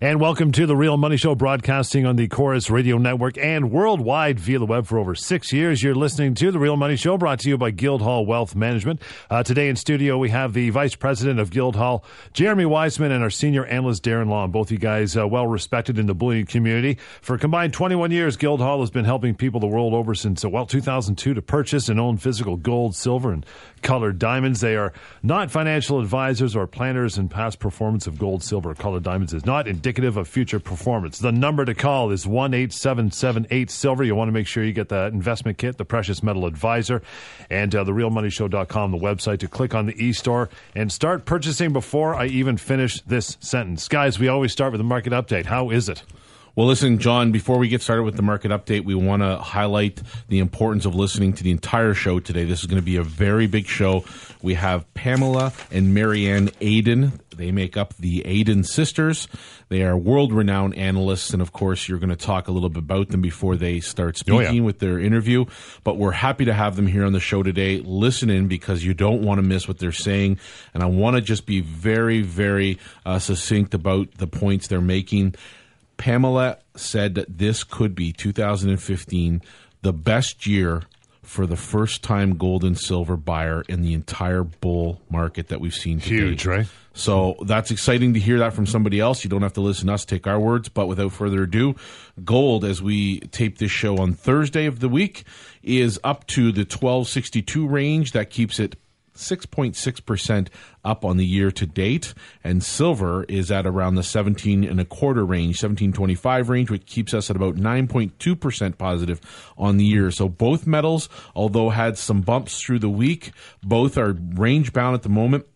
And welcome to the Real Money Show, broadcasting on the Corus Radio Network and worldwide via the web for over six years. You're listening to the Real Money Show, brought to you by Guildhall Wealth Management. Uh, today in studio, we have the Vice President of Guildhall, Jeremy Wiseman, and our Senior Analyst, Darren Long. Both you guys uh, well respected in the bullion community. For combined 21 years, Guildhall has been helping people the world over since, uh, well, 2002 to purchase and own physical gold, silver, and colored diamonds. They are not financial advisors or planners, and past performance of gold, silver, or colored diamonds is not indicative of future performance. The number to call is one eight seven seven eight Silver. You want to make sure you get the investment kit, the precious metal advisor, and uh, therealmoneyshow.com, the website, to click on the e store and start purchasing before I even finish this sentence. Guys, we always start with a market update. How is it? Well, listen, John, before we get started with the market update, we want to highlight the importance of listening to the entire show today. This is going to be a very big show. We have Pamela and Marianne Aden. They make up the Aden sisters. They are world renowned analysts. And of course, you're going to talk a little bit about them before they start speaking oh, yeah. with their interview. But we're happy to have them here on the show today. Listen in because you don't want to miss what they're saying. And I want to just be very, very uh, succinct about the points they're making. Pamela said that this could be 2015 the best year for the first time gold and silver buyer in the entire bull market that we've seen today. Huge, right? So that's exciting to hear that from somebody else. You don't have to listen to us take our words. But without further ado, gold, as we tape this show on Thursday of the week, is up to the 1262 range. That keeps it 6.6% up on the year to date. And silver is at around the 17 and a quarter range, 1725 range, which keeps us at about 9.2% positive on the year. So both metals, although had some bumps through the week, both are range bound at the moment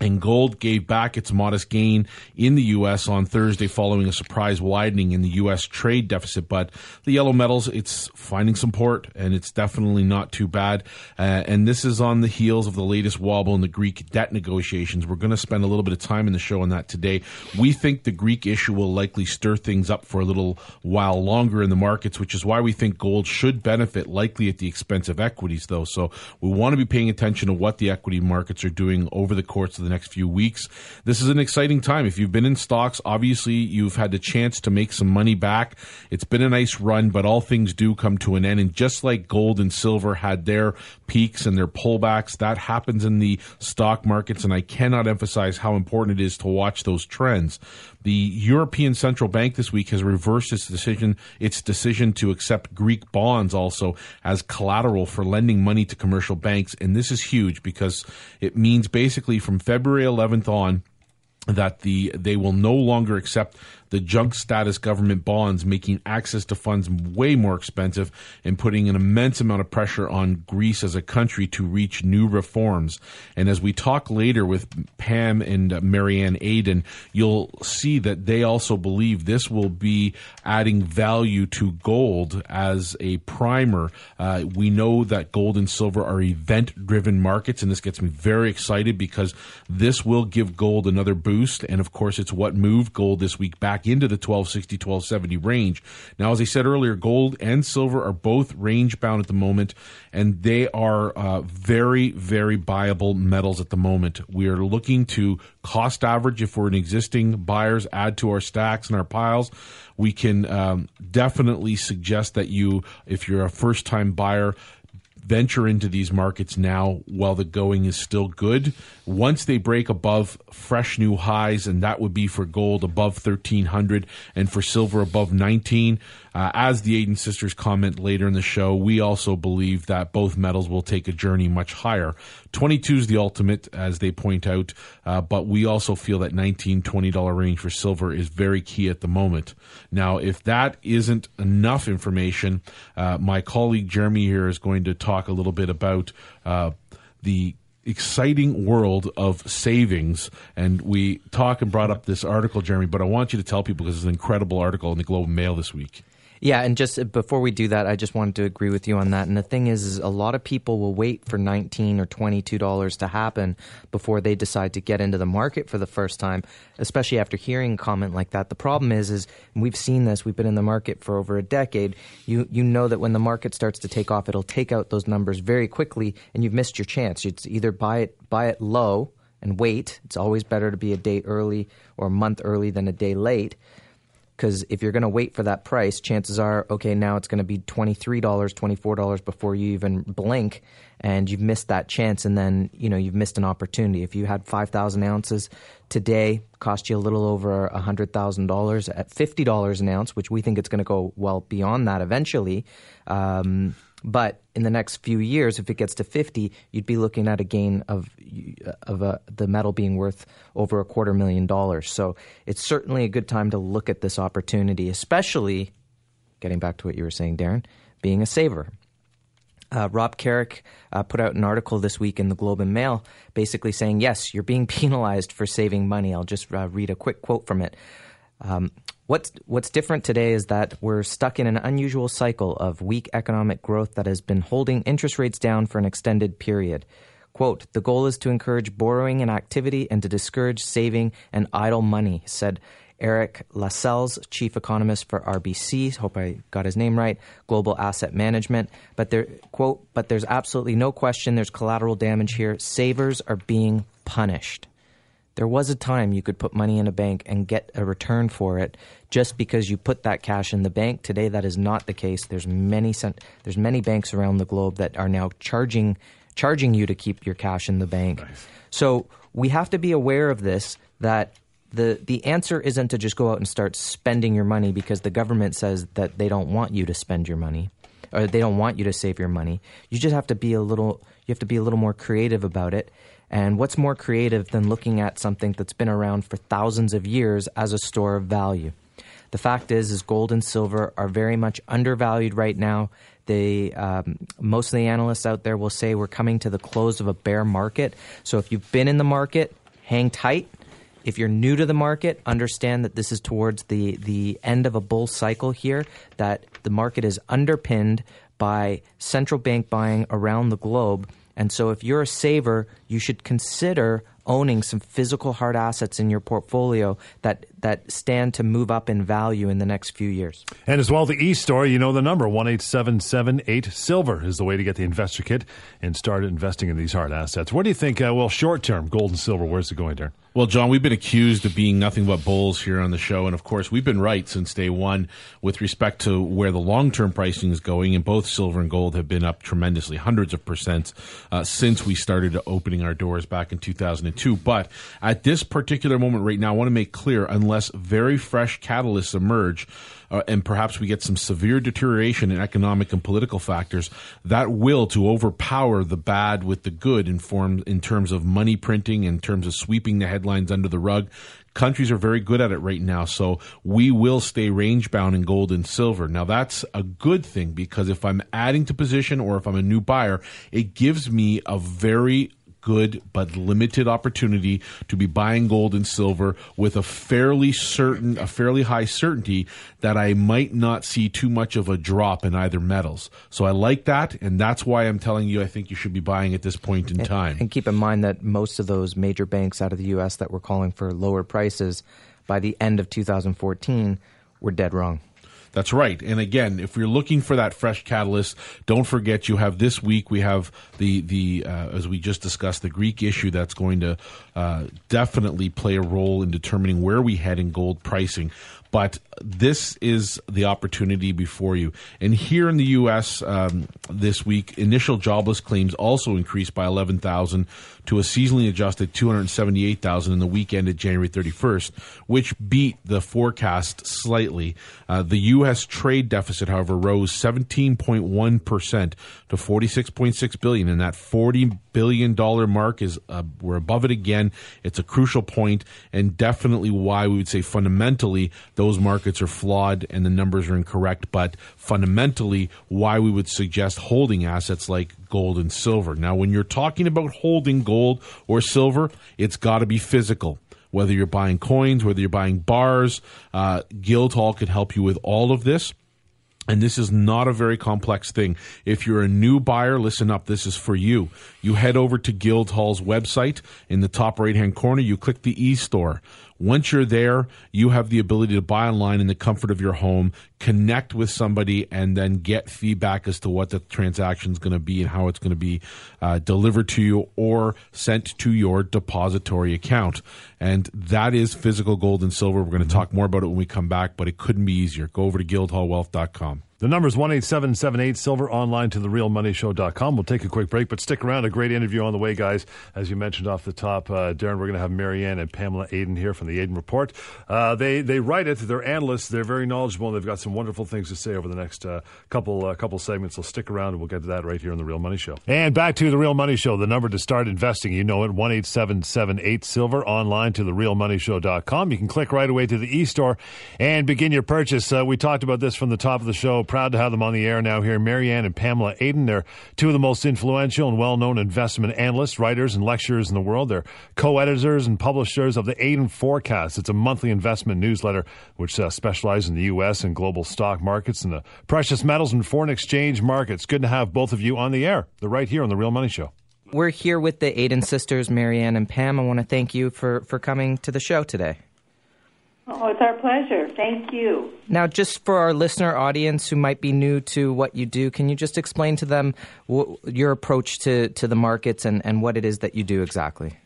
and gold gave back its modest gain in the U.S. on Thursday following a surprise widening in the U.S. trade deficit. But the yellow metals, it's finding support and it's definitely not too bad. Uh, and this is on the heels of the latest wobble in the Greek debt negotiations. We're going to spend a little bit of time in the show on that today. We think the Greek issue will likely stir things up for a little while longer in the markets, which is why we think gold should benefit, likely at the expense of equities, though. So we want to be paying attention to what the equity markets are doing over the course of the next few weeks. This is an exciting time. If you've been in stocks, obviously you've had the chance to make some money back. It's been a nice run, but all things do come to an end. And just like gold and silver had their peaks and their pullbacks, that happens in the stock markets. And I cannot emphasize how important it is to watch those trends. The European Central Bank this week has reversed its decision its decision to accept Greek bonds also as collateral for lending money to commercial banks. And this is huge because it means basically from February 11th on that the they will no longer accept the junk status government bonds, making access to funds way more expensive and putting an immense amount of pressure on Greece as a country to reach new reforms. And as we talk later with Pam and Marianne Aden, you'll see that they also believe this will be adding value to gold as a primer. Uh, we know that gold and silver are event driven markets, and this gets me very excited because this will give gold another boost. And of course, it's what moved gold this week back back into the 1260, 1270 range. Now, as I said earlier, gold and silver are both range bound at the moment, and they are uh, very, very buyable metals at the moment. We are looking to cost average if we're an existing buyers, add to our stacks and our piles. We can um, definitely suggest that you, if you're a first time buyer, venture into these markets now while the going is still good. Once they break above fresh new highs, and that would be for gold above 1300 and for silver above 19, uh, as the Aden sisters comment later in the show, we also believe that both metals will take a journey much higher. 22 is the ultimate, as they point out, uh, but we also feel that 19 $20 range for silver is very key at the moment. Now, if that isn't enough information, uh, my colleague Jeremy here is going to talk a little bit about uh, the exciting world of savings. And we talk and brought up this article, Jeremy, but I want you to tell people because it's an incredible article in the Globe and Mail this week. Yeah, and just uh, before we do that, I just wanted to agree with you on that. And the thing is, is a lot of people will wait for nineteen or twenty-two dollars to happen before they decide to get into the market for the first time, especially after hearing a comment like that. The problem is, is we've seen this. We've been in the market for over a decade. You you know that when the market starts to take off, it'll take out those numbers very quickly, and you've missed your chance. It's either buy it buy it low and wait. It's always better to be a day early or a month early than a day late. Because if you're going to wait for that price, chances are, okay, now it's going to be $23, $24 before you even blink, and you've missed that chance, and then, you know, you've missed an opportunity. If you had 5,000 ounces today, cost you a little over $100,000 at $50 an ounce, which we think it's going to go well beyond that eventually. Um, but in the next few years, if it gets to 50, you'd be looking at a gain of of a, the metal being worth over a quarter million dollars. So it's certainly a good time to look at this opportunity, especially getting back to what you were saying, Darren, being a saver. Uh, Rob Carrick uh, put out an article this week in the Globe and Mail basically saying, yes, you're being penalized for saving money. I'll just uh, read a quick quote from it. Um, What's what's different today is that we're stuck in an unusual cycle of weak economic growth that has been holding interest rates down for an extended period. Quote, the goal is to encourage borrowing and activity and to discourage saving and idle money, said Eric Lascelles, chief economist for RBC, hope I got his name right, Global Asset Management. But there, quote, but there's absolutely no question there's collateral damage here. Savers are being punished. There was a time you could put money in a bank and get a return for it just because you put that cash in the bank. Today, that is not the case. There's many there's many banks around the globe that are now charging charging you to keep your cash in the bank. Nice. So we have to be aware of this. That the the answer isn't to just go out and start spending your money because the government says that they don't want you to spend your money or they don't want you to save your money. You just have to be a little you have to be a little more creative about it and what's more creative than looking at something that's been around for thousands of years as a store of value? The fact is, is gold and silver are very much undervalued right now. They, um, most of the analysts out there will say we're coming to the close of a bear market. So if you've been in the market, hang tight. If you're new to the market, understand that this is towards the, the end of a bull cycle here, that the market is underpinned by central bank buying around the globe and so, if you're a saver, you should consider owning some physical hard assets in your portfolio that that stand to move up in value in the next few years. And as well, the e store, you know the number one eight seven seven eight silver is the way to get the investor kit and start investing in these hard assets. What do you think? Uh, well, short term, gold and silver, where's it going, there? Well, John, we've been accused of being nothing but bulls here on the show. And of course, we've been right since day one with respect to where the long term pricing is going. And both silver and gold have been up tremendously, hundreds of percent, uh, since we started opening our doors back in 2002. But at this particular moment right now, I want to make clear unless very fresh catalysts emerge, uh, and perhaps we get some severe deterioration in economic and political factors, that will to overpower the bad with the good in form in terms of money printing, in terms of sweeping the headlines under the rug. Countries are very good at it right now, so we will stay range bound in gold and silver. Now that's a good thing because if I'm adding to position or if I'm a new buyer, it gives me a very good but limited opportunity to be buying gold and silver with a fairly certain, a fairly high certainty that I might not see too much of a drop in either metals. So I like that, and that's why I'm telling you I think you should be buying at this point in time. And keep in mind that most of those major banks out of the U.S. that were calling for lower prices by the end of 2014 were dead wrong. That's right. And again, if you're looking for that fresh catalyst, don't forget you have this week. We have the the uh, as we just discussed the Greek issue that's going to uh, definitely play a role in determining where we head in gold pricing. But this is the opportunity before you. And here in the U.S. Um, this week, initial jobless claims also increased by 11,000 to a seasonally adjusted 278,000 in the week ended January 31st, which beat the forecast slightly. Uh, the U.S. trade deficit, however, rose 17.1 percent to 46.6 billion, and that 40 billion dollar mark is uh, we're above it again. It's a crucial point, and definitely why we would say fundamentally those markets are flawed and the numbers are incorrect. But fundamentally, why we would suggest holding assets like gold and silver. Now, when you're talking about holding gold or silver, it's got to be physical whether you're buying coins, whether you're buying bars, uh, Guildhall could help you with all of this. And this is not a very complex thing. If you're a new buyer, listen up. This is for you. You head over to Guildhall's website. In the top right hand corner, you click the e store. Once you're there, you have the ability to buy online in the comfort of your home, connect with somebody, and then get feedback as to what the transaction is going to be and how it's going to be uh, delivered to you or sent to your depository account. And that is physical gold and silver. We're going to talk more about it when we come back, but it couldn't be easier. Go over to guildhallwealth.com. The number is 18778 Silver online to therealmoneyshow.com. We'll take a quick break, but stick around. A great interview on the way, guys. As you mentioned off the top, uh, Darren, we're going to have Marianne and Pamela Aden here from the Aden Report. Uh, they they write it. They're analysts. They're very knowledgeable, and they've got some wonderful things to say over the next uh, couple uh, couple segments. So stick around, and we'll get to that right here on the Real Money Show. And back to the Real Money Show. The number to start investing, you know it, one eight seven seven eight Silver online to therealmoneyshow.com. You can click right away to the e-store and begin your purchase. Uh, we talked about this from the top of the show. Proud to have them on the air now here, Marianne and Pamela Aden. They're two of the most influential and well-known investment analysts, writers, and lecturers in the world. They're co-editors and publishers of the Aden Forecast. It's a monthly investment newsletter which uh, specializes in the U.S. and global stock markets and the precious metals and foreign exchange markets. Good to have both of you on the air. They're right here on the Real Money Show. We're here with the Aden sisters, Marianne and Pam. I want to thank you for, for coming to the show today. Oh, it's our pleasure. Thank you. Now, just for our listener audience who might be new to what you do, can you just explain to them w- your approach to, to the markets and, and what it is that you do exactly?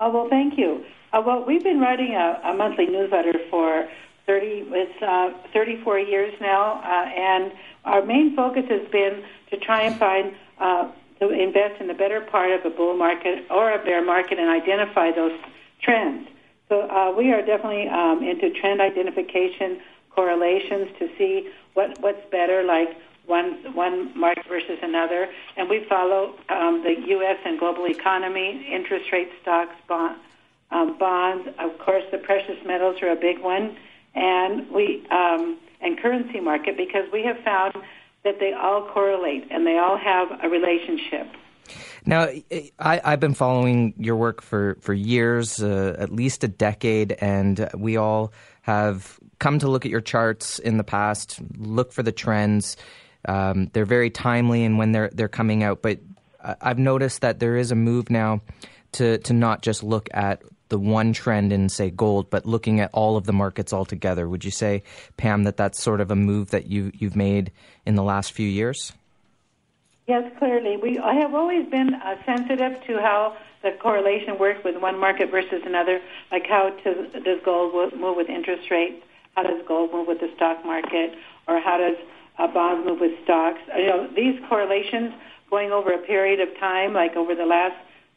Oh, well, thank you. Uh, well, we've been writing a, a monthly newsletter for 30, it's uh, 34 years now, uh, and our main focus has been to try and find uh, to invest in the better part of a bull market or a bear market and identify those trends. So uh, we are definitely um, into trend identification, correlations to see what what's better, like one one market versus another, and we follow um, the U.S. and global economy, interest rate, stocks, bond, um, bonds. Of course, the precious metals are a big one, and we um, and currency market because we have found that they all correlate and they all have a relationship. Now, I, have been following your work for, for years, uh, at least a decade, and we all have come to look at your charts in the past, look for the trends. Um, they're very timely and when they're, they're coming out, but I've noticed that there is a move now to, to not just look at the one trend in, say, gold, but looking at all of the markets altogether. Would you say, Pam, that that's sort of a move that you, you've made in the last few years? Yes, clearly. We I have always been uh, sensitive to how the correlation works with one market versus another, like how to, does gold move with interest rates, how does gold move with the stock market, or how does uh, bonds move with stocks. Uh, you know, these correlations going over a period of time, like over the last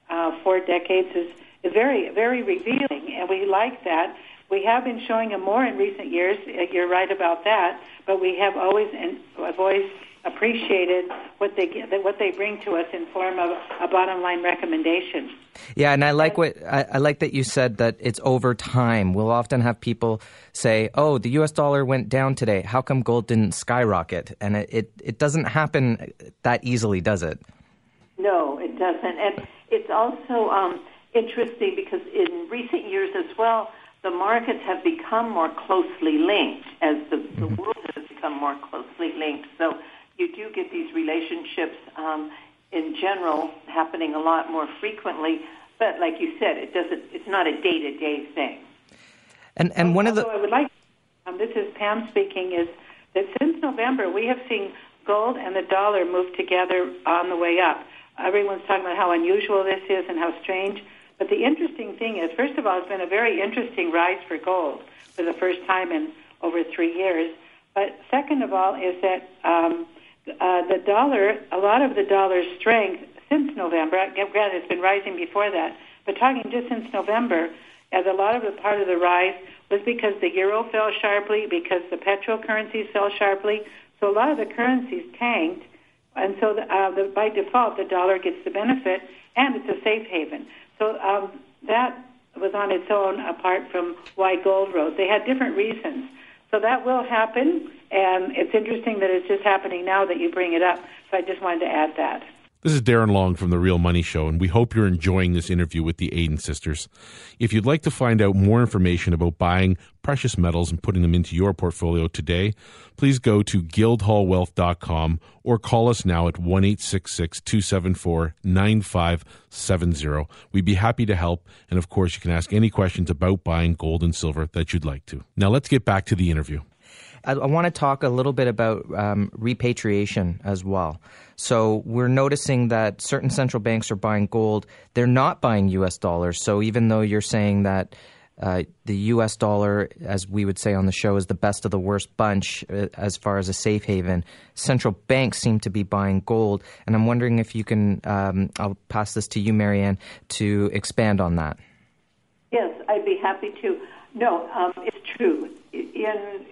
uh, four decades, is, is very, very revealing, and we like that. We have been showing them more in recent years. Uh, you're right about that, but we have always, and I've always appreciated what they get, what they bring to us in form of a bottom line recommendation. Yeah, and I like what I, I, like that you said that it's over time. We'll often have people say, "Oh, the U.S. dollar went down today. How come gold didn't skyrocket?" And it it, it doesn't happen that easily, does it? No, it doesn't. And it's also um, interesting because in recent years as well, the markets have become more closely linked as the, the mm-hmm. world has become more closely linked. So you do get these relationships um, in general happening a lot more frequently. But like you said, it doesn't. It's not a day to day thing. And and one of the So I would like. Um, this is Pam speaking. Is that since November we have seen gold and the dollar move together on the way up. Everyone's talking about how unusual this is and how strange. But the interesting thing is, first of all, it's been a very interesting rise for gold for the first time in over three years. But second of all, is that um, uh, the dollar, a lot of the dollar's strength since November, granted it's been rising before that, but talking just since November, as a lot of the part of the rise was because the euro fell sharply, because the petrol currencies fell sharply. So a lot of the currencies tanked, and so the, uh, the, by default the dollar gets the benefit, and it's a safe haven. So um, that was on its own, apart from why gold rose. They had different reasons. So that will happen, and it's interesting that it's just happening now that you bring it up. So I just wanted to add that. This is Darren Long from The Real Money Show, and we hope you're enjoying this interview with the Aden sisters. If you'd like to find out more information about buying precious metals and putting them into your portfolio today, please go to guildhallwealth.com or call us now at 1 274 9570. We'd be happy to help, and of course, you can ask any questions about buying gold and silver that you'd like to. Now, let's get back to the interview. I, I want to talk a little bit about um, repatriation as well. So we're noticing that certain central banks are buying gold. They're not buying U.S. dollars. So even though you're saying that uh, the U.S. dollar, as we would say on the show, is the best of the worst bunch uh, as far as a safe haven. Central banks seem to be buying gold, and I'm wondering if you can. Um, I'll pass this to you, Marianne, to expand on that. Yes, I'd be happy to. No, um, it's true. In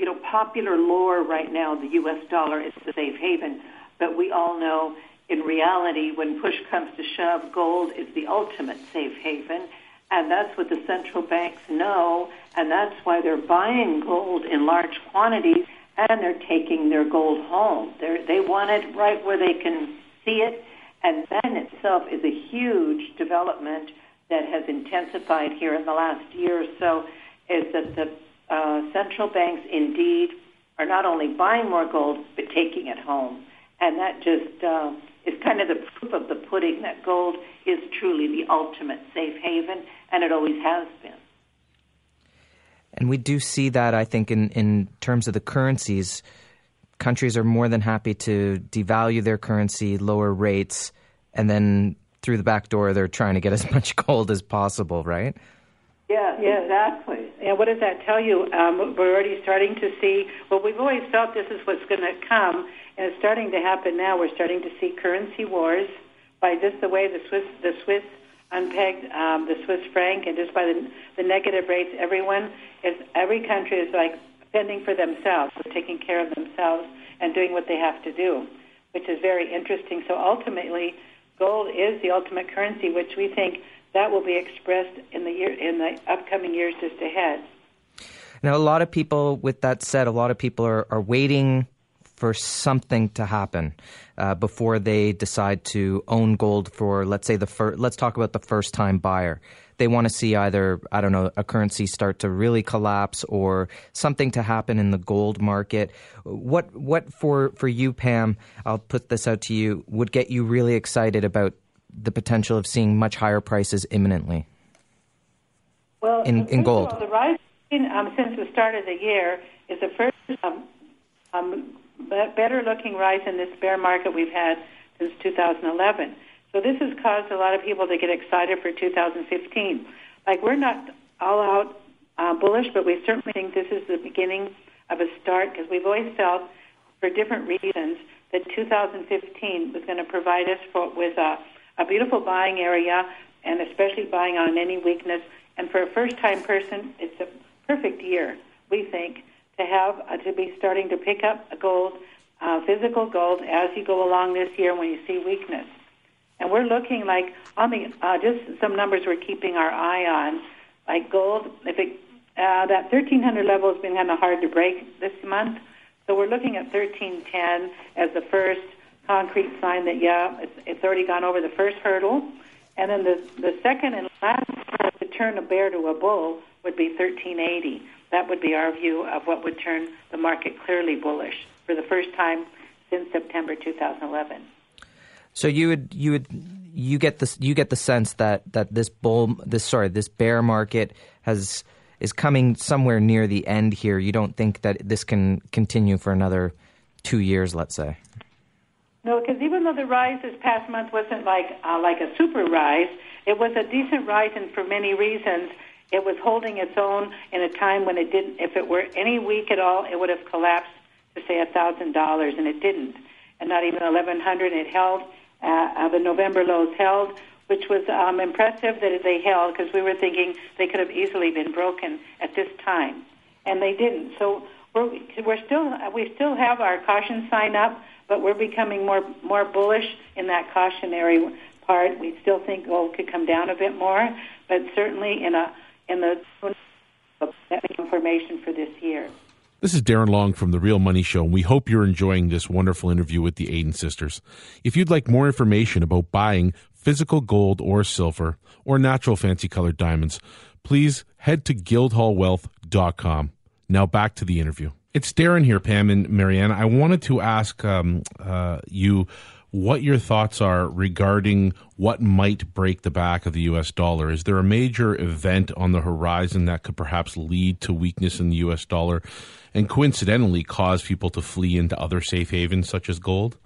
you know popular lore right now, the U.S. dollar is the safe haven, but we all know in reality, when push comes to shove, gold is the ultimate safe haven and that's what the central banks know, and that's why they're buying gold in large quantities and they're taking their gold home. They're, they want it right where they can see it, and that in itself is a huge development that has intensified here in the last year or so. Is that the uh, central banks indeed are not only buying more gold but taking it home, and that just uh, is kind of the proof of the pudding that gold is truly the ultimate safe haven, and it always has been. And we do see that, I think, in, in terms of the currencies. Countries are more than happy to devalue their currency, lower rates, and then through the back door, they're trying to get as much gold as possible, right? Yeah, yeah, exactly. And what does that tell you? Um, we're already starting to see. Well, we've always felt this is what's going to come, and it's starting to happen now. We're starting to see currency wars by just the way the Swiss, the Swiss unpegged um, the Swiss franc, and just by the, the negative rates, everyone is every country is like fending for themselves, so taking care of themselves and doing what they have to do, which is very interesting. So ultimately, gold is the ultimate currency, which we think that will be expressed in the year in the upcoming years just ahead. Now, a lot of people, with that said, a lot of people are, are waiting for something to happen uh, before they decide to own gold for, let's say, the first. Let's talk about the first-time buyer. They want to see either, I don't know, a currency start to really collapse or something to happen in the gold market. What, what for for you, Pam? I'll put this out to you. Would get you really excited about the potential of seeing much higher prices imminently? Well, in, in gold, all, the rise in, um, since the start of the year is the first um, um, better looking rise in this bear market we've had since 2011. So this has caused a lot of people to get excited for 2015. Like we're not all out uh, bullish, but we certainly think this is the beginning of a start because we've always felt, for different reasons, that 2015 was going to provide us for, with a, a beautiful buying area, and especially buying on any weakness. And for a first-time person, it's a perfect year, we think, to have uh, to be starting to pick up gold, uh, physical gold, as you go along this year when you see weakness. And we're looking like on the uh, just some numbers we're keeping our eye on, like gold. If it uh, that 1300 level has been kind of hard to break this month, so we're looking at 1310 as the first concrete sign that yeah, it's, it's already gone over the first hurdle. And then the the second and last to turn a bear to a bull would be 1380 that would be our view of what would turn the market clearly bullish for the first time since September 2011. So you would you would you get this you get the sense that that this bull this sorry this bear market has is coming somewhere near the end here. You don't think that this can continue for another two years, let's say. No, because even though the rise this past month wasn't like uh, like a super rise, it was a decent rise, and for many reasons it was holding its own in a time when it didn't. If it were any week at all, it would have collapsed to say a thousand dollars, and it didn't, and not even eleven hundred. It held. Uh, uh, the November lows held, which was um, impressive that they held because we were thinking they could have easily been broken at this time, and they didn't. So we're we're still we still have our caution sign up, but we're becoming more more bullish in that cautionary part. We still think gold could come down a bit more, but certainly in a in the information for this year. This is Darren Long from The Real Money Show, and we hope you're enjoying this wonderful interview with the Aden sisters. If you'd like more information about buying physical gold or silver or natural fancy colored diamonds, please head to guildhallwealth.com. Now back to the interview. It's Darren here, Pam and Marianne. I wanted to ask um, uh, you what your thoughts are regarding what might break the back of the US dollar. Is there a major event on the horizon that could perhaps lead to weakness in the US dollar and coincidentally cause people to flee into other safe havens such as gold?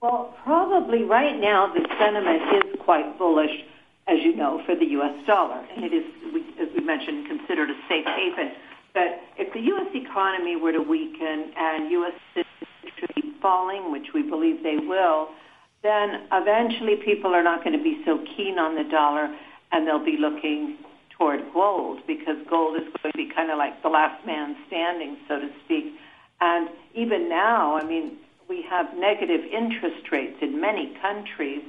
Well, probably right now the sentiment is quite bullish, as you know, for the U.S. dollar, and it is, as we mentioned, considered a safe haven. But if the U.S. economy were to weaken and U.S. Should be falling, which we believe they will, then eventually people are not going to be so keen on the dollar, and they'll be looking toward gold because gold is going to be kind of like the last man standing, so to speak. And even now, I mean, we have negative interest rates in many countries,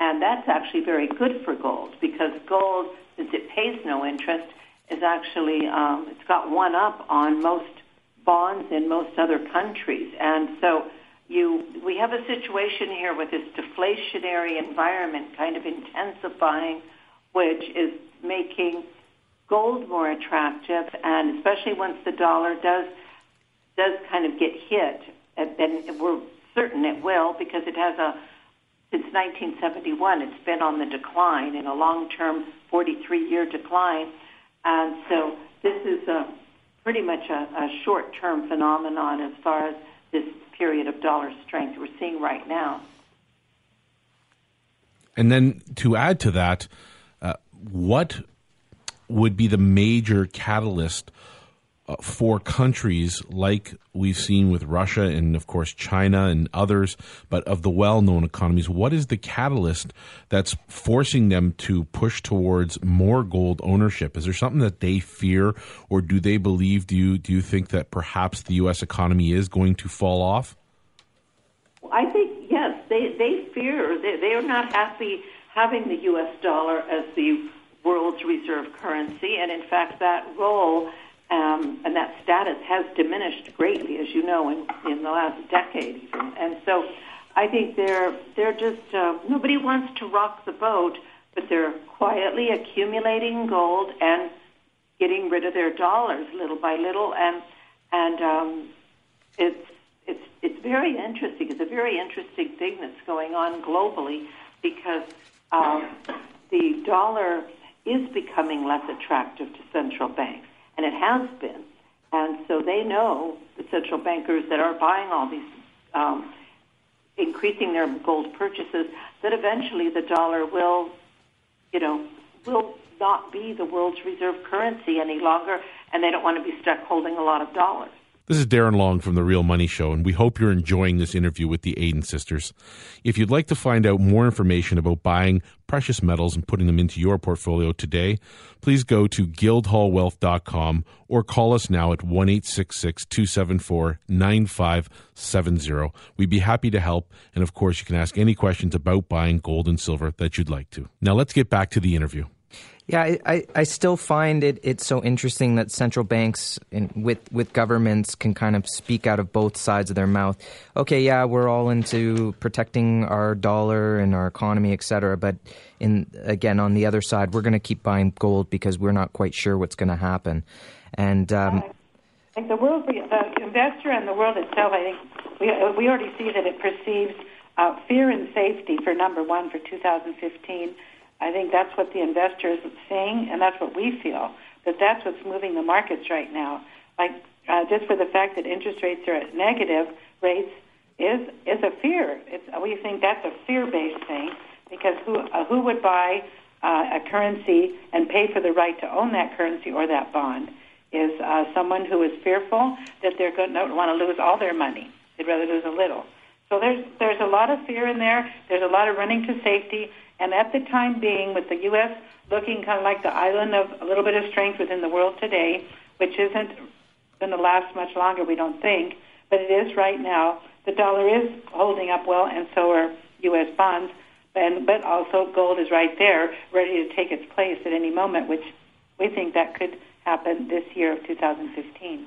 and that's actually very good for gold because gold, since it pays no interest, is actually um, it's got one up on most bonds in most other countries, and so you we have a situation here with this deflationary environment kind of intensifying, which is making gold more attractive, and especially once the dollar does does kind of get hit, and we're certain it will because it has a since 1971 it's been on the decline in a long-term 43-year decline, and so this is a pretty much a, a short-term phenomenon as far as this period of dollar strength we're seeing right now. And then to add to that, uh, what would be the major catalyst uh, for countries like we've seen with Russia and, of course, China and others, but of the well known economies, what is the catalyst that's forcing them to push towards more gold ownership? Is there something that they fear, or do they believe? Do you, do you think that perhaps the U.S. economy is going to fall off? I think, yes, they, they fear, they, they are not happy having the U.S. dollar as the world's reserve currency, and in fact, that role um, and that status has diminished greatly, as you know, in, in the last decade even. And so, I think they're they're just uh, nobody wants to rock the boat, but they're quietly accumulating gold and getting rid of their dollars little by little, and and um, it's it's it's very interesting. It's a very interesting thing that's going on globally because um, the dollar is becoming less attractive to central banks, and it has been. And so they know the central bankers that are buying all these, um, increasing their gold purchases, that eventually the dollar will, you know, will not be the world's reserve currency any longer, and they don't want to be stuck holding a lot of dollars. This is Darren Long from The Real Money Show, and we hope you're enjoying this interview with the Aden sisters. If you'd like to find out more information about buying precious metals and putting them into your portfolio today, please go to guildhallwealth.com or call us now at 1 274 9570. We'd be happy to help, and of course, you can ask any questions about buying gold and silver that you'd like to. Now, let's get back to the interview. Yeah, I, I, I, still find it it's so interesting that central banks in, with with governments can kind of speak out of both sides of their mouth. Okay, yeah, we're all into protecting our dollar and our economy, et cetera. But in again, on the other side, we're going to keep buying gold because we're not quite sure what's going to happen. And um, think the world, the investor and the world itself, I think we we already see that it perceives uh, fear and safety for number one for 2015 I think that's what the investor is saying, and that's what we feel that that's what's moving the markets right now. Like uh, just for the fact that interest rates are at negative rates is is a fear. It's, we think that's a fear-based thing because who uh, who would buy uh, a currency and pay for the right to own that currency or that bond is uh, someone who is fearful that they're going to want to lose all their money. They'd rather lose a little. So there's there's a lot of fear in there. There's a lot of running to safety. And at the time being, with the U.S. looking kind of like the island of a little bit of strength within the world today, which isn't going to last much longer, we don't think, but it is right now. The dollar is holding up well, and so are U.S. bonds. And, but also gold is right there, ready to take its place at any moment, which we think that could happen this year of 2015.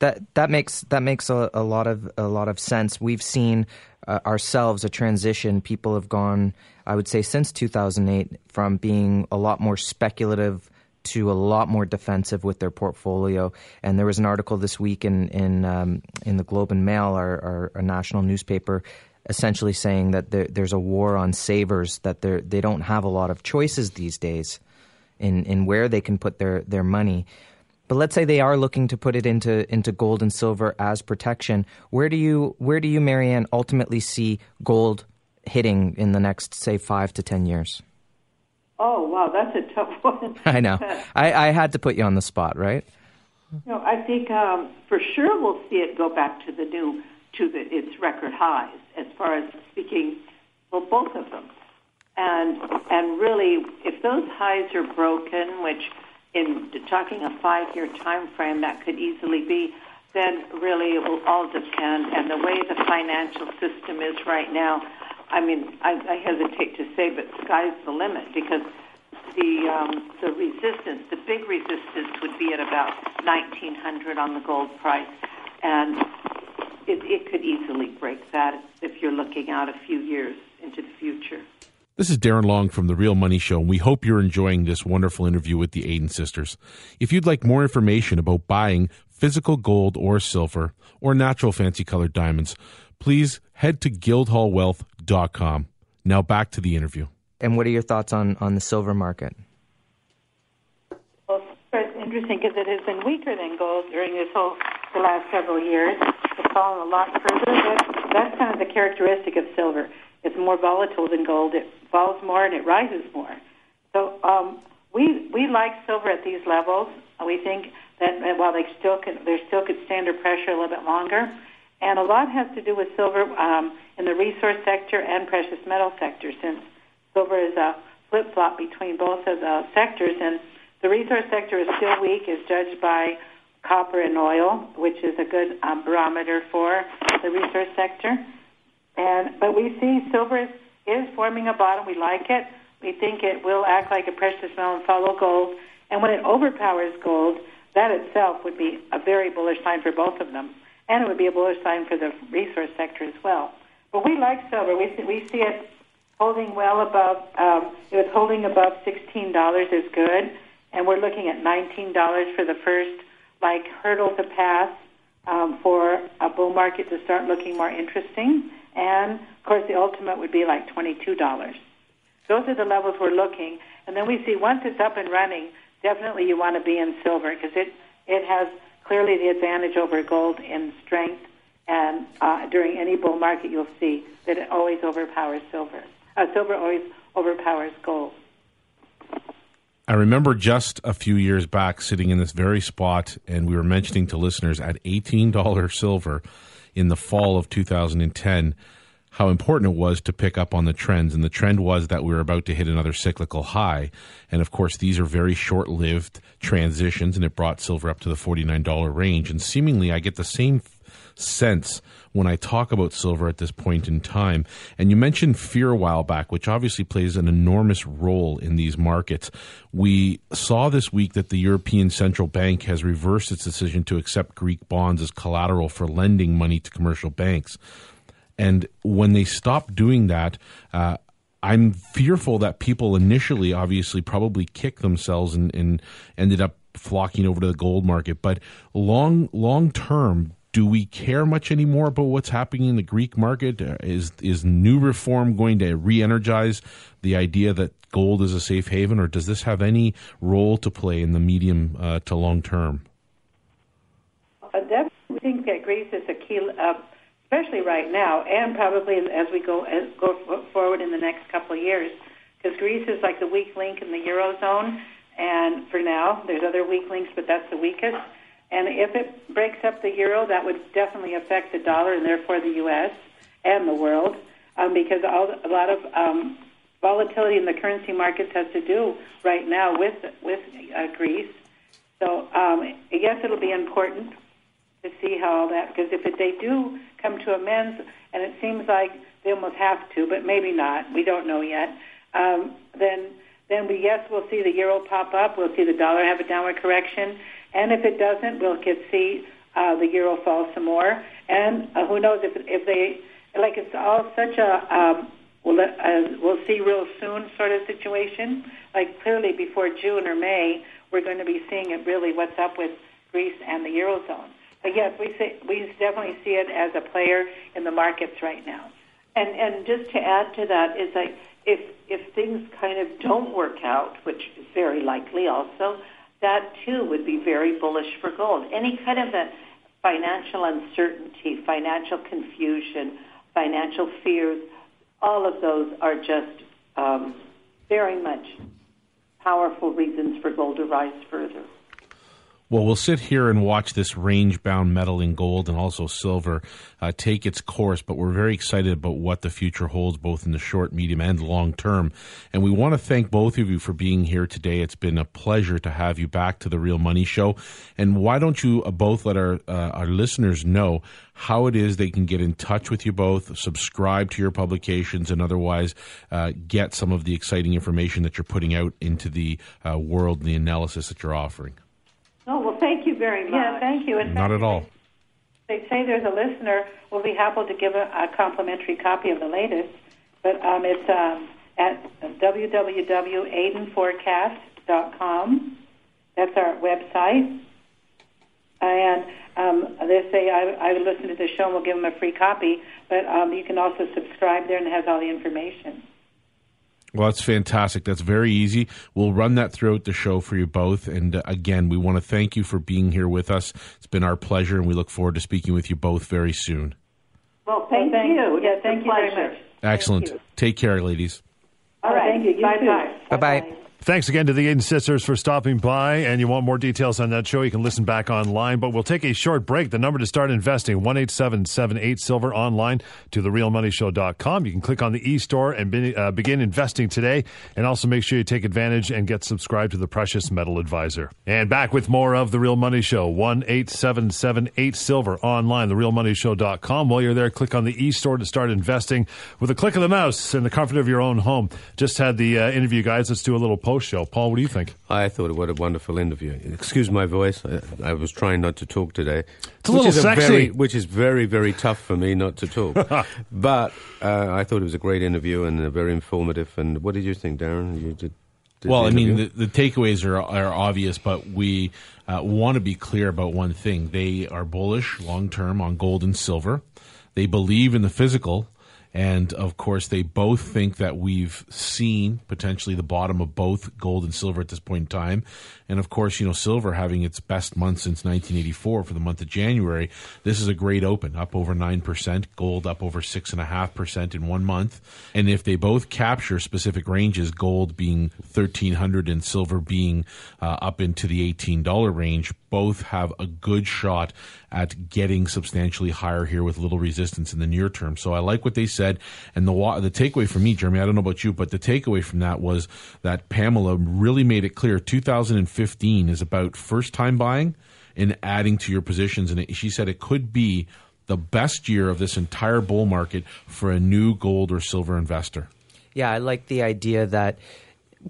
That that makes that makes a, a lot of a lot of sense. We've seen uh, ourselves a transition. People have gone, I would say, since 2008 from being a lot more speculative to a lot more defensive with their portfolio. And there was an article this week in in um, in the Globe and Mail, our, our, our national newspaper, essentially saying that there, there's a war on savers, that they they don't have a lot of choices these days in in where they can put their their money. But let's say they are looking to put it into into gold and silver as protection. Where do you where do you, Marianne, ultimately see gold hitting in the next say five to ten years? Oh wow, that's a tough one. I know. I, I had to put you on the spot, right? No, I think um, for sure we'll see it go back to the new to the, its record highs as far as speaking. Well, both of them, and and really, if those highs are broken, which in talking a five-year time frame, that could easily be. Then really, it will all depend. And the way the financial system is right now, I mean, I, I hesitate to say, but sky's the limit because the um, the resistance, the big resistance, would be at about 1900 on the gold price, and it, it could easily break that if you're looking out a few years into the future. This is Darren Long from The Real Money Show, and we hope you're enjoying this wonderful interview with the Aden sisters. If you'd like more information about buying physical gold or silver or natural fancy colored diamonds, please head to guildhallwealth.com. Now back to the interview. And what are your thoughts on, on the silver market? Well, it's interesting because it has been weaker than gold during this whole the last several years. It's fallen a lot further. But that's kind of the characteristic of silver. It's more volatile than gold. It falls more and it rises more. So um, we we like silver at these levels. We think that while they still could, they still could stand under pressure a little bit longer. And a lot has to do with silver um, in the resource sector and precious metal sector, since silver is a flip flop between both of the sectors. And the resource sector is still weak, is judged by copper and oil, which is a good um, barometer for the resource sector. And but we see silver is, forming a bottom. We like it. We think it will act like a precious metal and follow gold. And when it overpowers gold, that itself would be a very bullish sign for both of them and it would be a bullish sign for the resource sector as well. But we like silver. We see, we see it holding well above. Um, it was holding above sixteen dollars is good, and we're looking at nineteen dollars for the first like hurdle to pass um, for a bull market to start looking more interesting. And of course, the ultimate would be like twenty-two dollars. Those are the levels we're looking, and then we see once it's up and running, definitely you want to be in silver because it it has clearly the advantage over gold in strength. And uh, during any bull market, you'll see that it always overpowers silver. Uh, silver always overpowers gold. I remember just a few years back sitting in this very spot, and we were mentioning to listeners at $18 silver in the fall of 2010 how important it was to pick up on the trends. And the trend was that we were about to hit another cyclical high. And of course, these are very short lived transitions, and it brought silver up to the $49 range. And seemingly, I get the same sense when I talk about silver at this point in time. And you mentioned fear a while back, which obviously plays an enormous role in these markets. We saw this week that the European Central Bank has reversed its decision to accept Greek bonds as collateral for lending money to commercial banks. And when they stop doing that, uh, I'm fearful that people initially, obviously, probably kicked themselves and, and ended up flocking over to the gold market. But long long term, do we care much anymore about what's happening in the Greek market? Uh, is is new reform going to re-energize the idea that gold is a safe haven, or does this have any role to play in the medium uh, to long term? I definitely think that Greece is a key. Uh, especially right now, and probably as we go as go forward in the next couple of years, because Greece is like the weak link in the eurozone, and for now there's other weak links, but that's the weakest. And if it breaks up the euro, that would definitely affect the dollar and therefore the U.S. and the world, um, because all, a lot of um, volatility in the currency markets has to do right now with with uh, Greece. So um, yes, it'll be important to see how all that because if it, they do come to amends, and it seems like they almost have to, but maybe not. We don't know yet. Um, then, then we yes, we'll see the euro pop up. We'll see the dollar have a downward correction, and if it doesn't, we'll get see uh, the euro falls some more. And uh, who knows if if they like it's all such a um, we'll uh, we'll see real soon sort of situation. Like clearly before June or May, we're going to be seeing it really what's up with Greece and the eurozone. But yes, we see, we definitely see it as a player in the markets right now. And and just to add to that is like if if things kind of don't work out, which is very likely also, that too would be very bullish for gold. Any kind of a financial uncertainty, financial confusion, financial fears, all of those are just um, very much powerful reasons for gold to rise further. Well, we'll sit here and watch this range bound metal in gold and also silver uh, take its course, but we're very excited about what the future holds, both in the short, medium, and long term. And we want to thank both of you for being here today. It's been a pleasure to have you back to the Real Money Show. And why don't you uh, both let our, uh, our listeners know how it is they can get in touch with you both, subscribe to your publications, and otherwise uh, get some of the exciting information that you're putting out into the uh, world and the analysis that you're offering? Oh, well, thank you very much. Yeah, thank you. In Not fact, at all. They say there's a listener. We'll be happy to give a, a complimentary copy of the latest. But um, it's um, at www.adenforecast.com. That's our website. And um, they say I, I listen to the show and we'll give them a free copy. But um, you can also subscribe there and it has all the information. Well, that's fantastic. That's very easy. We'll run that throughout the show for you both. And uh, again, we want to thank you for being here with us. It's been our pleasure, and we look forward to speaking with you both very soon. Well, thank, thank you. Yeah, It's a thank you very much. Excellent. Take care, ladies. All right. Thank you. You bye bye. Bye bye. Thanks again to the Aden Sisters for stopping by. And you want more details on that show, you can listen back online. But we'll take a short break. The number to start investing, 18778 Silver online to therealmoneyshow.com. You can click on the e-store and be, uh, begin investing today. And also make sure you take advantage and get subscribed to the Precious Metal Advisor. And back with more of The Real Money Show, 18778 Silver online, therealmoneyshow.com. While you're there, click on the e-store to start investing with a click of the mouse in the comfort of your own home. Just had the uh, interview, guys. Let's do a little post show. Paul, what do you think? I thought it what a wonderful interview. Excuse my voice. I, I was trying not to talk today. It's a little is sexy. very, which is very, very tough for me not to talk. but uh, I thought it was a great interview and uh, very informative. And what did you think, Darren? You did. did Well, I mean, the, the takeaways are, are obvious, but we uh, want to be clear about one thing. They are bullish long term on gold and silver. They believe in the physical. And of course, they both think that we've seen potentially the bottom of both gold and silver at this point in time. And of course, you know, silver having its best month since 1984 for the month of January. This is a great open, up over 9%, gold up over 6.5% in one month. And if they both capture specific ranges, gold being 1300 and silver being uh, up into the $18 range, both have a good shot at getting substantially higher here with little resistance in the near term. So I like what they said. And the the takeaway for me, Jeremy, I don't know about you, but the takeaway from that was that Pamela really made it clear 2015 is about first time buying and adding to your positions. And she said it could be the best year of this entire bull market for a new gold or silver investor. Yeah, I like the idea that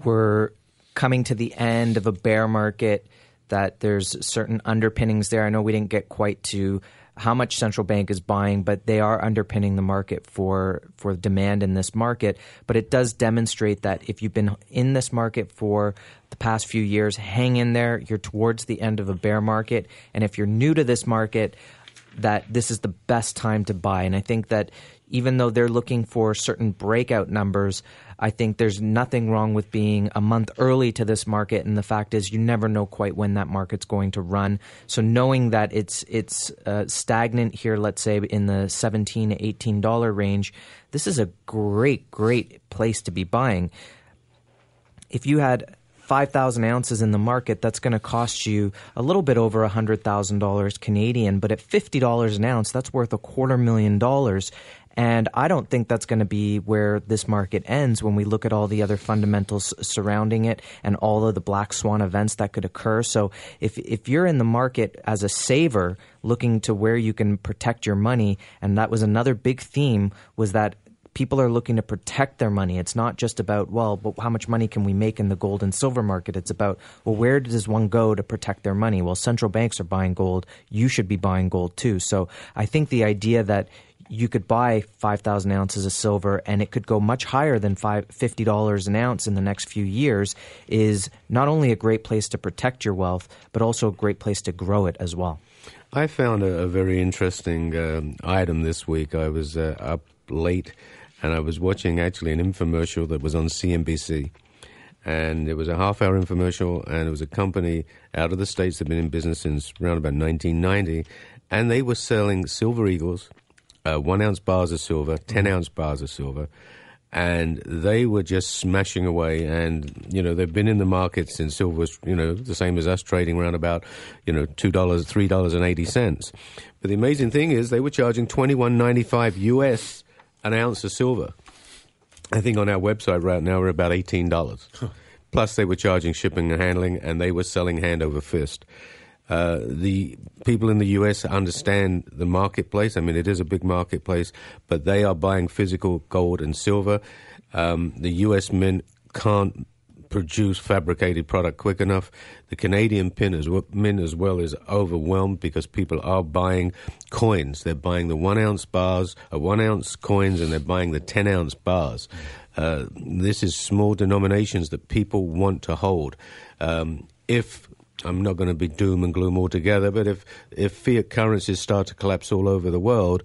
we're coming to the end of a bear market, that there's certain underpinnings there. I know we didn't get quite to how much central bank is buying, but they are underpinning the market for for demand in this market. But it does demonstrate that if you've been in this market for the past few years, hang in there. You're towards the end of a bear market, and if you're new to this market, that this is the best time to buy. And I think that even though they're looking for certain breakout numbers, I think there's nothing wrong with being a month early to this market. And the fact is, you never know quite when that market's going to run. So knowing that it's it's uh, stagnant here, let's say in the 17 to 18 dollar range, this is a great great place to be buying. If you had 5,000 ounces in the market, that's going to cost you a little bit over $100,000 Canadian. But at $50 an ounce, that's worth a quarter million dollars. And I don't think that's going to be where this market ends when we look at all the other fundamentals surrounding it and all of the black swan events that could occur. So if, if you're in the market as a saver looking to where you can protect your money, and that was another big theme was that people are looking to protect their money. It's not just about, well, how much money can we make in the gold and silver market? It's about, well, where does one go to protect their money? Well, central banks are buying gold. You should be buying gold too. So I think the idea that you could buy 5,000 ounces of silver and it could go much higher than $50 an ounce in the next few years is not only a great place to protect your wealth, but also a great place to grow it as well. I found a, a very interesting um, item this week. I was uh, up late and I was watching actually an infomercial that was on CNBC. And it was a half hour infomercial, and it was a company out of the States that had been in business since around about 1990. And they were selling Silver Eagles uh, one ounce bars of silver, 10 mm-hmm. ounce bars of silver, and they were just smashing away. And you know they've been in the market since silver was you know the same as us, trading around about you know two dollars, three dollars and eighty cents. But the amazing thing is they were charging twenty one ninety five US an ounce of silver. I think on our website right now we're about eighteen dollars. Plus they were charging shipping and handling, and they were selling hand over fist. Uh, the people in the US understand the marketplace. I mean, it is a big marketplace, but they are buying physical gold and silver. Um, the US mint can't produce fabricated product quick enough. The Canadian pin as well, mint as well is overwhelmed because people are buying coins. They're buying the one ounce bars, uh, one ounce coins, and they're buying the ten ounce bars. Uh, this is small denominations that people want to hold. Um, if I'm not going to be doom and gloom altogether, but if, if fiat currencies start to collapse all over the world,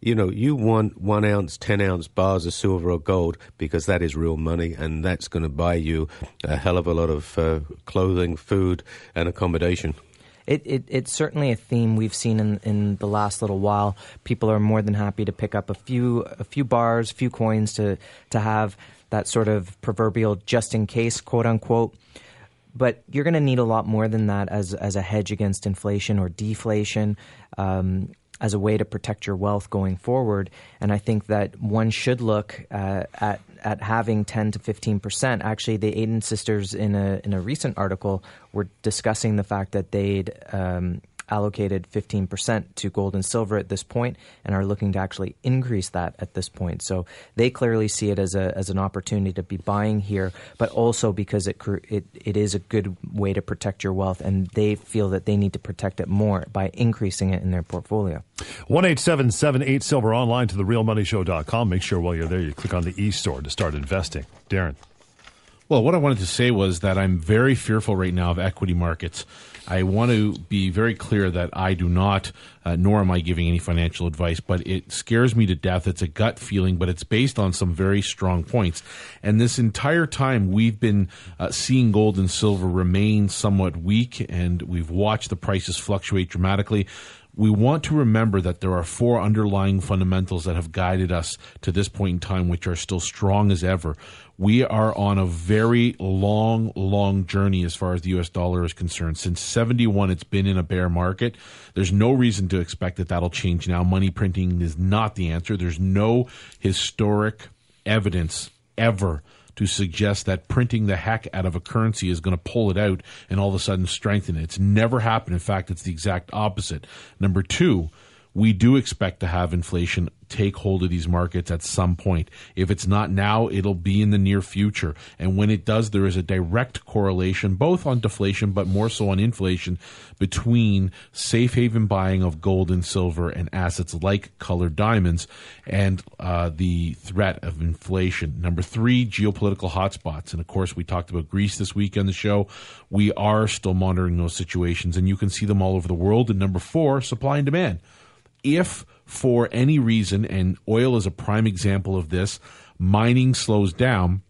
you know, you want one ounce, 10 ounce bars of silver or gold because that is real money and that's going to buy you a hell of a lot of uh, clothing, food, and accommodation. It, it, it's certainly a theme we've seen in, in the last little while. People are more than happy to pick up a few a few bars, few coins to to have that sort of proverbial just in case, quote unquote but you're going to need a lot more than that as as a hedge against inflation or deflation. Um, as a way to protect your wealth going forward, and I think that one should look uh, at at having 10 to 15 percent. Actually, the Aden sisters in a in a recent article were discussing the fact that they'd um, allocated 15% to gold and silver at this point and are looking to actually increase that at this point. So they clearly see it as, a, as an opportunity to be buying here, but also because it, it, it is a good way to protect your wealth and they feel that they need to protect it more by increasing it in their portfolio. 1 Silver online to the therealmoneyshow.com. Make sure while you're there you click on the e-store to start investing. Darren. Well, what I wanted to say was that I'm very fearful right now of equity markets. I want to be very clear that I do not, uh, nor am I giving any financial advice, but it scares me to death. It's a gut feeling, but it's based on some very strong points. And this entire time, we've been uh, seeing gold and silver remain somewhat weak, and we've watched the prices fluctuate dramatically we want to remember that there are four underlying fundamentals that have guided us to this point in time, which are still strong as ever we are on a very long, long journey as far as the US dollar is concerned. Since 71, it's been in a bear market. There's no reason to expect that that'll change now. Money printing is not the answer. There's no historic evidence ever to suggest that printing the heck out of a currency is going to pull it out and all of a sudden strengthen it. It's never happened. In fact, it's the exact opposite. Number two, we do expect to have inflation take hold of these markets at some point. If it's not now, it'll be in the near future. And when it does, there is a direct correlation, both on deflation, but more so on inflation, between safe haven buying of gold and silver and assets like colored diamonds and uh, the threat of inflation. Number three, geopolitical hotspots. And of course, we talked about Greece this week on the show. We are still monitoring those situations, and you can see them all over the world. And number four, supply and demand if for any reason, and oil is a prime example of this, mining slows down,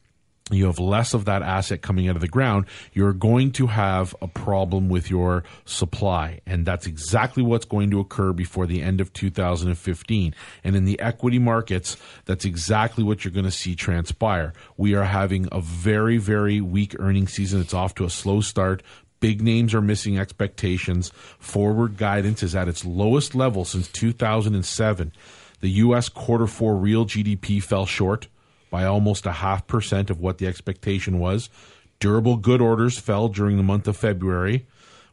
you have less of that asset coming out of the ground, you're going to have a problem with your supply. And that's exactly what's going to occur before the end of 2015. And in the equity markets, that's exactly what you're going to see transpire. We are having a very, very weak earnings season. It's off to a slow start. Big names are missing expectations. Forward guidance is at its lowest level since 2007. The U.S. quarter four real GDP fell short by almost a half percent of what the expectation was. Durable good orders fell during the month of February.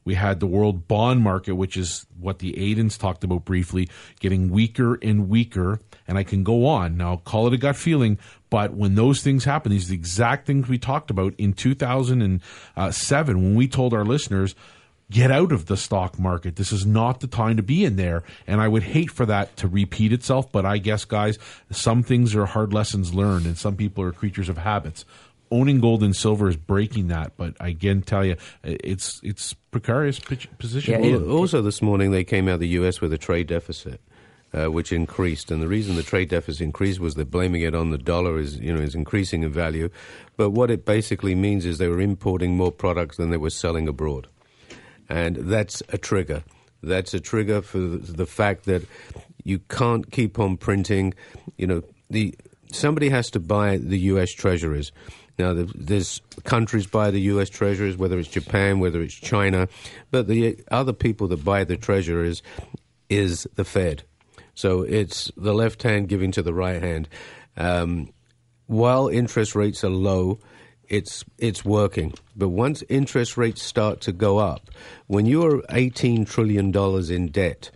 We had the world bond market, which is what the Adens talked about briefly, getting weaker and weaker. And I can go on. Now, call it a gut feeling, but when those things happen, these are the exact things we talked about in 2007 when we told our listeners, get out of the stock market. This is not the time to be in there. And I would hate for that to repeat itself. But I guess, guys, some things are hard lessons learned, and some people are creatures of habits owning gold and silver is breaking that. But I again tell you, it's it's precarious position. Yeah, also, this morning they came out of the U.S. with a trade deficit. Uh, which increased, and the reason the trade deficit increased was they're blaming it on the dollar is you know is increasing in value, but what it basically means is they were importing more products than they were selling abroad, and that's a trigger. That's a trigger for the fact that you can't keep on printing. You know, the somebody has to buy the U.S. Treasuries. Now, there's countries buy the U.S. treasuries, whether it's Japan, whether it's China, but the other people that buy the treasuries is the Fed. So it's the left hand giving to the right hand. Um, while interest rates are low, it's it's working. But once interest rates start to go up, when you're 18 trillion dollars in debt,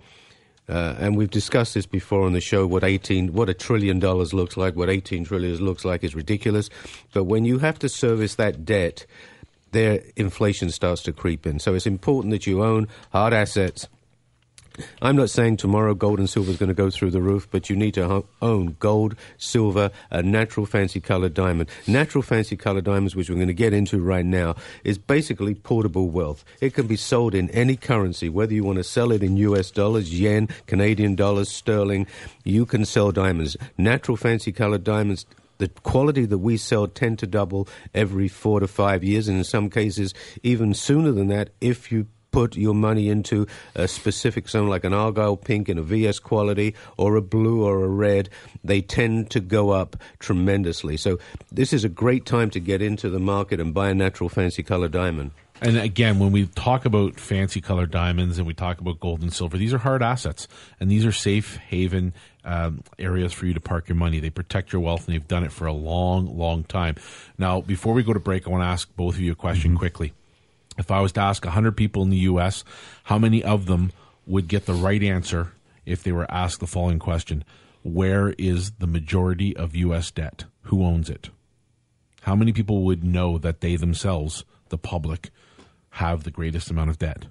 uh, and we've discussed this before on the show. What eighteen, what a trillion dollars looks like, what eighteen trillion looks like is ridiculous. But when you have to service that debt, there inflation starts to creep in. So it's important that you own hard assets I'm not saying tomorrow gold and silver is going to go through the roof, but you need to own gold, silver, a natural fancy colored diamond. Natural fancy colored diamonds, which we're going to get into right now, is basically portable wealth. It can be sold in any currency, whether you want to sell it in US dollars, yen, Canadian dollars, sterling, you can sell diamonds. Natural fancy colored diamonds the quality that we sell tend to double every four to five years, and in some cases even sooner than that if you put your money into a specific zone like an argyle pink in a VS quality or a blue or a red, they tend to go up tremendously. So this is a great time to get into the market and buy a natural fancy color diamond. And again, when we talk about fancy color diamonds and we talk about gold and silver, these are hard assets, and these are safe haven um, areas for you to park your money. They protect your wealth, and they've done it for a long, long time. Now, before we go to break, I want to ask both of you a question mm-hmm. quickly if I was to ask 100 people in the U.S., how many of them would get the right answer if they were asked the following question Where is the majority of U.S. debt? Who owns it? How many people would know that they themselves, the public, have the greatest amount of debt?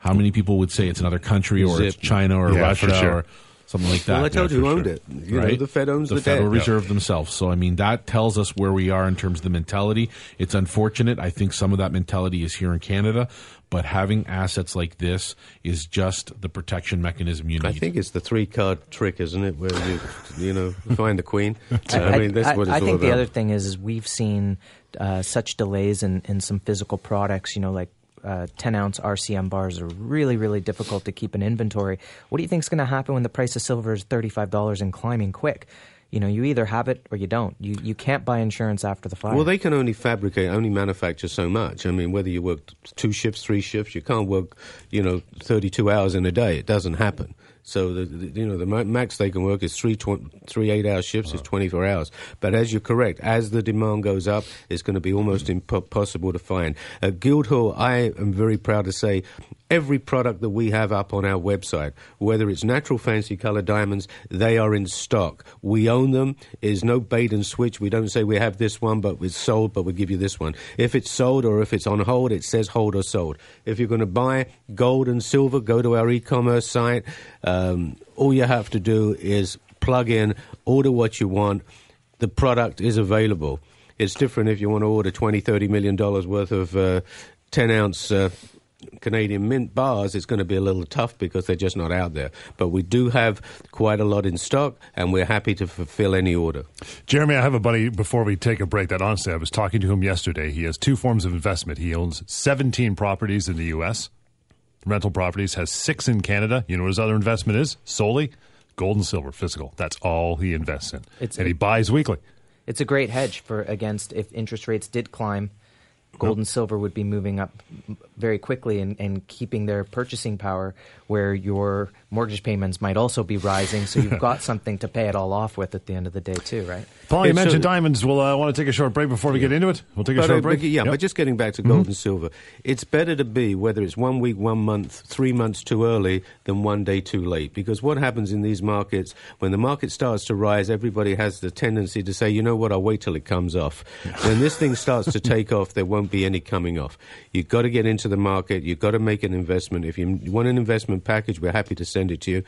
How many people would say it's another country or Zip. it's China or yeah, Russia sure. or something like that. Well, I told yeah, you who owned sure. it. You right? Know, the Fed owns the, the Federal debt. Reserve yeah. themselves. So, I mean, that tells us where we are in terms of the mentality. It's unfortunate. I think some of that mentality is here in Canada, but having assets like this is just the protection mechanism you need. I think it's the three card trick, isn't it? Where you, you know, find the queen. I, I, mean, that's I, what it's I think about. the other thing is, is we've seen uh, such delays in, in some physical products, you know, like uh, 10 ounce RCM bars are really, really difficult to keep in inventory. What do you think is going to happen when the price of silver is $35 and climbing quick? You know, you either have it or you don't. You you can't buy insurance after the fire. Well, they can only fabricate, only manufacture so much. I mean, whether you work two shifts, three shifts, you can't work, you know, 32 hours in a day. It doesn't happen. So the, the, you know the max they can work is three tw- three eight hour shifts is uh-huh. 24 hours. But as you're correct, as the demand goes up, it's going to be almost impossible to find. At Guildhall, I am very proud to say every product that we have up on our website, whether it's natural fancy color diamonds, they are in stock. We own them. There's no bait and switch. We don't say we have this one, but it's sold, but we give you this one. If it's sold or if it's on hold, it says hold or sold. If you're going to buy gold and silver, go to our e-commerce site. Um, all you have to do is plug in, order what you want. The product is available. It's different if you want to order 20, 30 million dollars worth of uh, 10 ounce uh, Canadian mint bars, it's going to be a little tough because they're just not out there. But we do have quite a lot in stock, and we're happy to fulfill any order. Jeremy, I have a buddy before we take a break that honestly, I was talking to him yesterday. He has two forms of investment. He owns 17 properties in the U.S., rental properties, has six in Canada. You know what his other investment is? Solely gold and silver, physical. That's all he invests in. It's and a, he buys weekly. It's a great hedge for against if interest rates did climb gold and silver would be moving up very quickly and, and keeping their purchasing power where your mortgage payments might also be rising. So you've got something to pay it all off with at the end of the day, too, right? Paul, you Yeah, so- mentioned diamonds. We'll uh, want to take a short break before we get into it. We'll take a But, short uh, break. but, yeah, Yep. Mm-hmm. but just getting back to gold and silver, it's better to be whether it's one week, one month, three months too early than one day too late. Because what happens in these markets, when the market starts to rise, everybody has the tendency to say, you know what, I'll wait till it comes off. when this thing starts to take off, there won't be any coming off. You've got to get into the market. You've got to make an investment. If you want an investment package, we're happy to send it to you.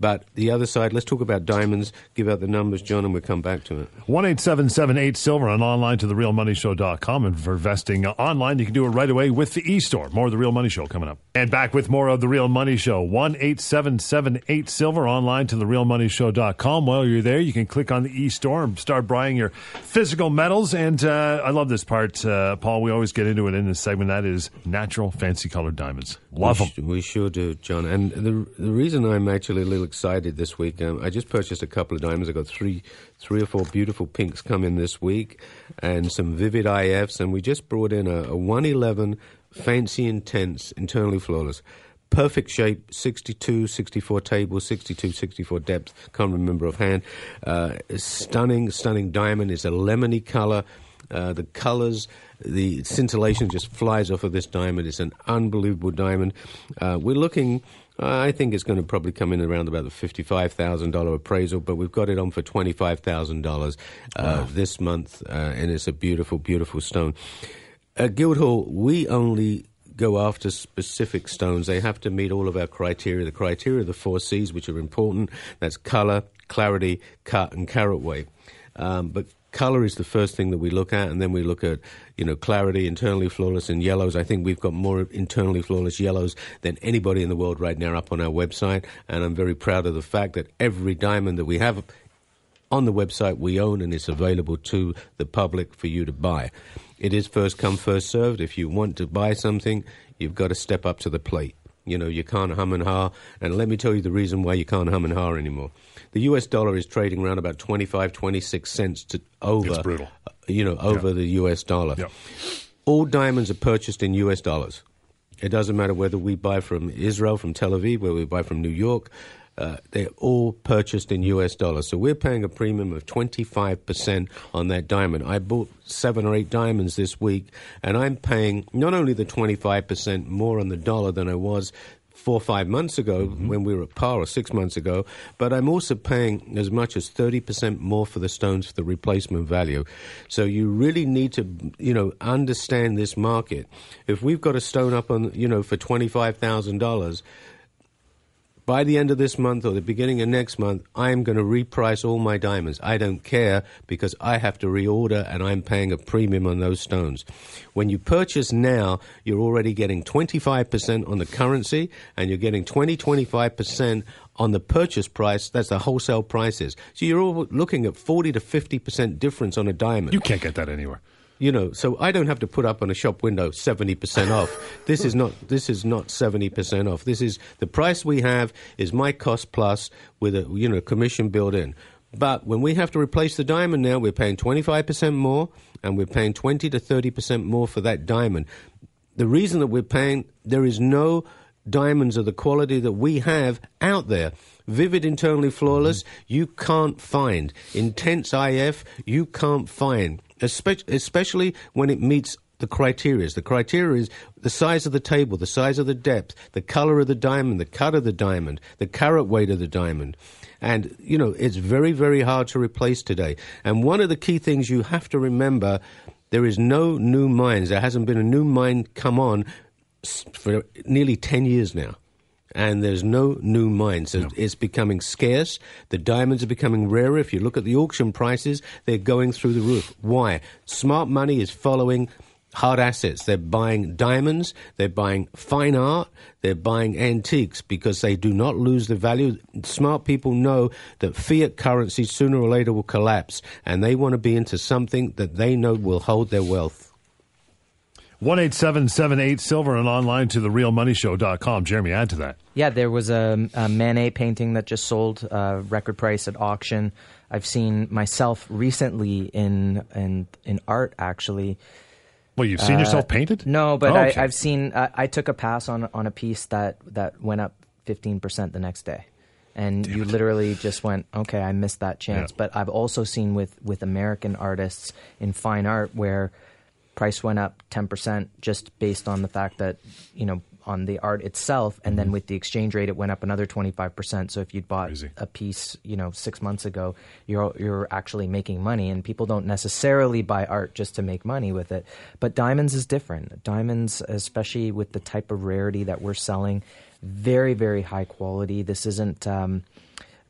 But the other side, let's talk about diamonds. Give out the numbers, John, and we'll come back to it. One eight seven seven eight silver and online to therealmoneyshow.com. And for investing online, you can do it right away with the e-store. More of the Real Money Show coming up. And back with more of the Real Money Show. One eight seven seven eight silver online to therealmoneyshow.com. While you're there, you can click on the e-store and start buying your physical metals. And uh, I love this part, uh, Paul. We always get into it in this segment. That is natural, fancy colored diamonds. Love we, them. sh- we sure do, John. And the the reason I'm actually a little excited this week, um, I just purchased a couple of diamonds. I got three, three or four beautiful pinks coming this week, and some vivid IFs. And we just brought in a, a 111 fancy intense, internally flawless. Perfect shape, 62, 64 table, 62, 64 depth, can't remember offhand. Uh, stunning, stunning diamond. It's a lemony color. Uh, the colors, the scintillation just flies off of this diamond. It's an unbelievable diamond. Uh, we're looking. I think it's going to probably come in around about the fifty-five thousand dollar appraisal, but we've got it on for twenty-five thousand dollars uh, this month, uh, and it's a beautiful, beautiful stone. At Guildhall, we only go after specific stones. They have to meet all of our criteria. The criteria of the four C's, which are important. That's color, clarity, cut, and carat weight. Um, but color is the first thing that we look at, and then we look at you know clarity, internally flawless, and yellows. I think we've got more internally flawless yellows than anybody in the world right now up on our website, and I'm very proud of the fact that every diamond that we have on the website we own and it's available to the public for you to buy. It is first come, first served. If you want to buy something, you've got to step up to the plate. You know, you can't hum and ha. And let me tell you the reason why you can't hum and ha anymore. The US dollar is trading around about 25, 26 cents to over. It's brutal. uh, You know, over the US dollar. Yep. All diamonds are purchased in US dollars. It doesn't matter whether we buy from Israel, from Tel Aviv, whether we buy from New York. Uh, they're all purchased in US dollars. So we're paying a premium of 25% on that diamond. I bought seven or eight diamonds this week, and I'm paying not only the 25% more on the dollar than I was four or five months ago when we were at par or six months ago, but I'm also paying as much as 30% more for the stones for the replacement value. So you really need to, you know, understand this market. If we've got a stone up on, you know, for $25,000, by the end of this month or the beginning of next month, I am going to reprice all my diamonds. I don't care because I have to reorder and I'm paying a premium on those stones. When you purchase now, you're already getting 25% on the currency and you're getting 20, 25% on the purchase price. That's the wholesale prices. So you're all looking at 40 to 50% difference on a diamond. You can't get that anywhere. You know, so I don't have to put up on a shop window seventy percent off. This is not this is not seventy percent off. This is the price we have is my cost plus with a you know commission built in. But when we have to replace the diamond now, we're paying twenty five percent more, and we're paying twenty to thirty percent more for that diamond. The reason that we're paying there is no diamonds of the quality that we have out there. Vivid internally flawless, mm-hmm. you can't find. Intense IF, you can't find. Espe- especially when it meets the criteria. The criteria is the size of the table, the size of the depth, the color of the diamond, the cut of the diamond, the carat weight of the diamond. And, you know, it's very, very hard to replace today. And one of the key things you have to remember there is no new mines. There hasn't been a new mine come on for nearly 10 years now. And there's no new mines. So It's becoming scarce. The diamonds are becoming rarer. If you look at the auction prices, they're going through the roof. Why? Smart money is following hard assets. They're buying diamonds, they're buying fine art, they're buying antiques because they do not lose the value. Smart people know that fiat currency sooner or later will collapse, and they want to be into something that they know will hold their wealth. One eight seven seven eight silver and online to therealmoneyshow.com. Jeremy, add to that. Yeah, there was a, a Manet painting that just sold uh, record price at auction. I've seen myself recently in in in art actually Well, you've seen yourself painted? No, but Oh, okay. I, I've seen. I, I took a pass on on a piece that that went up fifteen percent the next day, and you literally just went, okay, I missed that chance. Yeah. But I've also seen with with American artists in fine art where price went up ten percent just based on the fact that you know on the art itself, and Mm-hmm. then with the exchange rate, it went up another twenty five percent. So if you'd bought Crazy. a piece, you know, six months ago, you're you're actually making money, and people don't necessarily buy art just to make money with it. But diamonds is different. Diamonds, especially with the type of rarity that we're selling, very very high quality. This isn't um,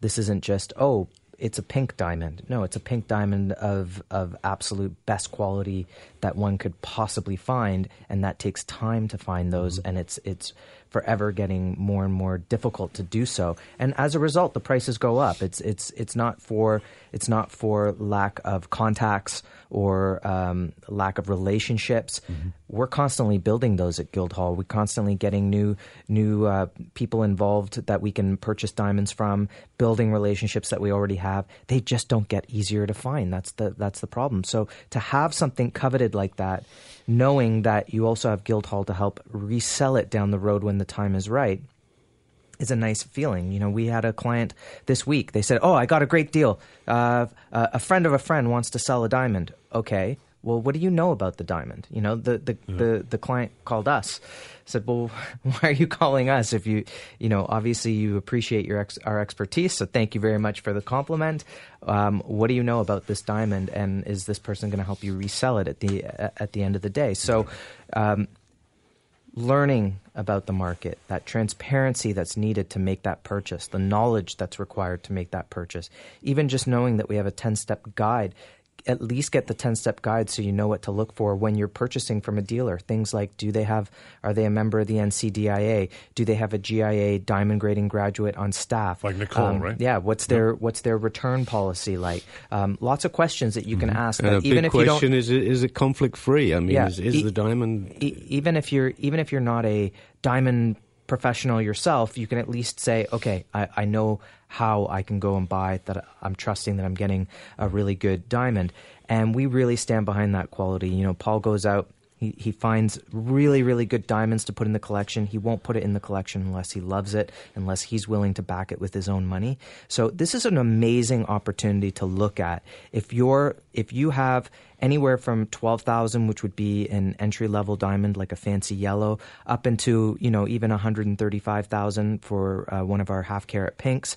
this isn't just oh. It's a pink diamond. No, it's a pink diamond of of absolute best quality that one could possibly find, and that takes time to find those, mm-hmm. and it's it's forever getting more and more difficult to do so. And as a result, the prices go up. It's it's it's not for it's not for lack of contacts or um, lack of relationships. We're constantly building those at Guildhall. We're constantly getting new new uh, people involved that we can purchase diamonds from, building relationships that we already have. They just don't get easier to find. That's the that's the problem. So to have something coveted like that, knowing that you also have Guildhall to help resell it down the road when the time is right is a nice feeling. You know, we had a client this week. They said, "Oh, I got a great deal. Uh, a friend of a friend wants to sell a diamond." Okay, well, what do you know about the diamond? You know, the the the, the client called us. Said, "Well, why are you calling us? If you, you know, obviously you appreciate your ex- our expertise, so thank you very much for the compliment. Um, what do you know about this diamond, and is this person going to help you resell it at the at the end of the day?" So. Um, learning about the market, that transparency that's needed to make that purchase, the knowledge that's required to make that purchase, even just knowing that we have a 10 step guide. At least get the 10 step guide so you know what to look for when you're purchasing from a dealer. Things like do they have, are they a member of the NCDIA? Do they have a GIA diamond grading graduate on staff? Like Nicole, Um, right? Yeah. What's their, what's their return policy like? Um, lots of questions that you can ask. And a even big if you don't, question is: it- is it conflict free? I mean, Yeah. is, is E- the diamond? e- even if you're even if you're not a diamond professional yourself, you can at least say, okay, I, I know how I can go and buy that. I'm trusting that I'm getting a really good diamond, and we really stand behind that quality. You know, Paul goes out. He, he finds really, really good diamonds to put in the collection. He won't put it in the collection unless he loves it, unless he's willing to back it with his own money. So this is an amazing opportunity to look at. If you're if you have anywhere from 12,000 which would be an entry level diamond like a fancy yellow up into you know even 135,000 for uh, one of our half carat pinks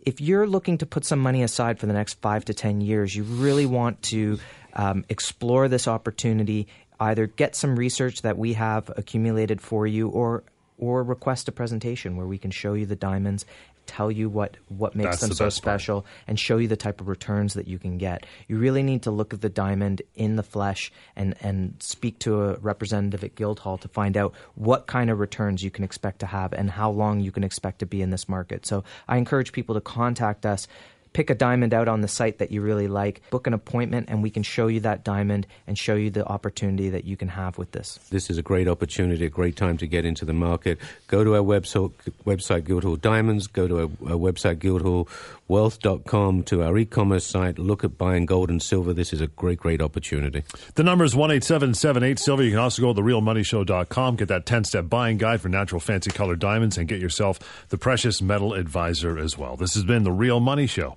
if you're looking to put some money aside for the next five to 10 years, you really want to um, explore this opportunity, either get some research that we have accumulated for you or or request a presentation where we can show you the diamonds, tell you what, what makes That's them the so best part. special, and show you the type of returns that you can get. You really need to look at the diamond in the flesh and, and speak to a representative at Guildhall to find out what kind of returns you can expect to have and how long you can expect to be in this market. So I encourage people to contact us. Pick a diamond out on the site that you really like, book an appointment, and we can show you that diamond and show you the opportunity that you can have with this. This is a great opportunity, a great time to get into the market. Go to our website, website Guildhall Diamonds, go to our, our website guildhallwealth.com, to our e-commerce site, look at buying gold and silver. This is a great, great opportunity. The number is 18778 Silver. You can also go to therealmoneyshow.com, get that 10 step buying guide for natural fancy colored diamonds, and get yourself the precious metal advisor as well. This has been The Real Money Show.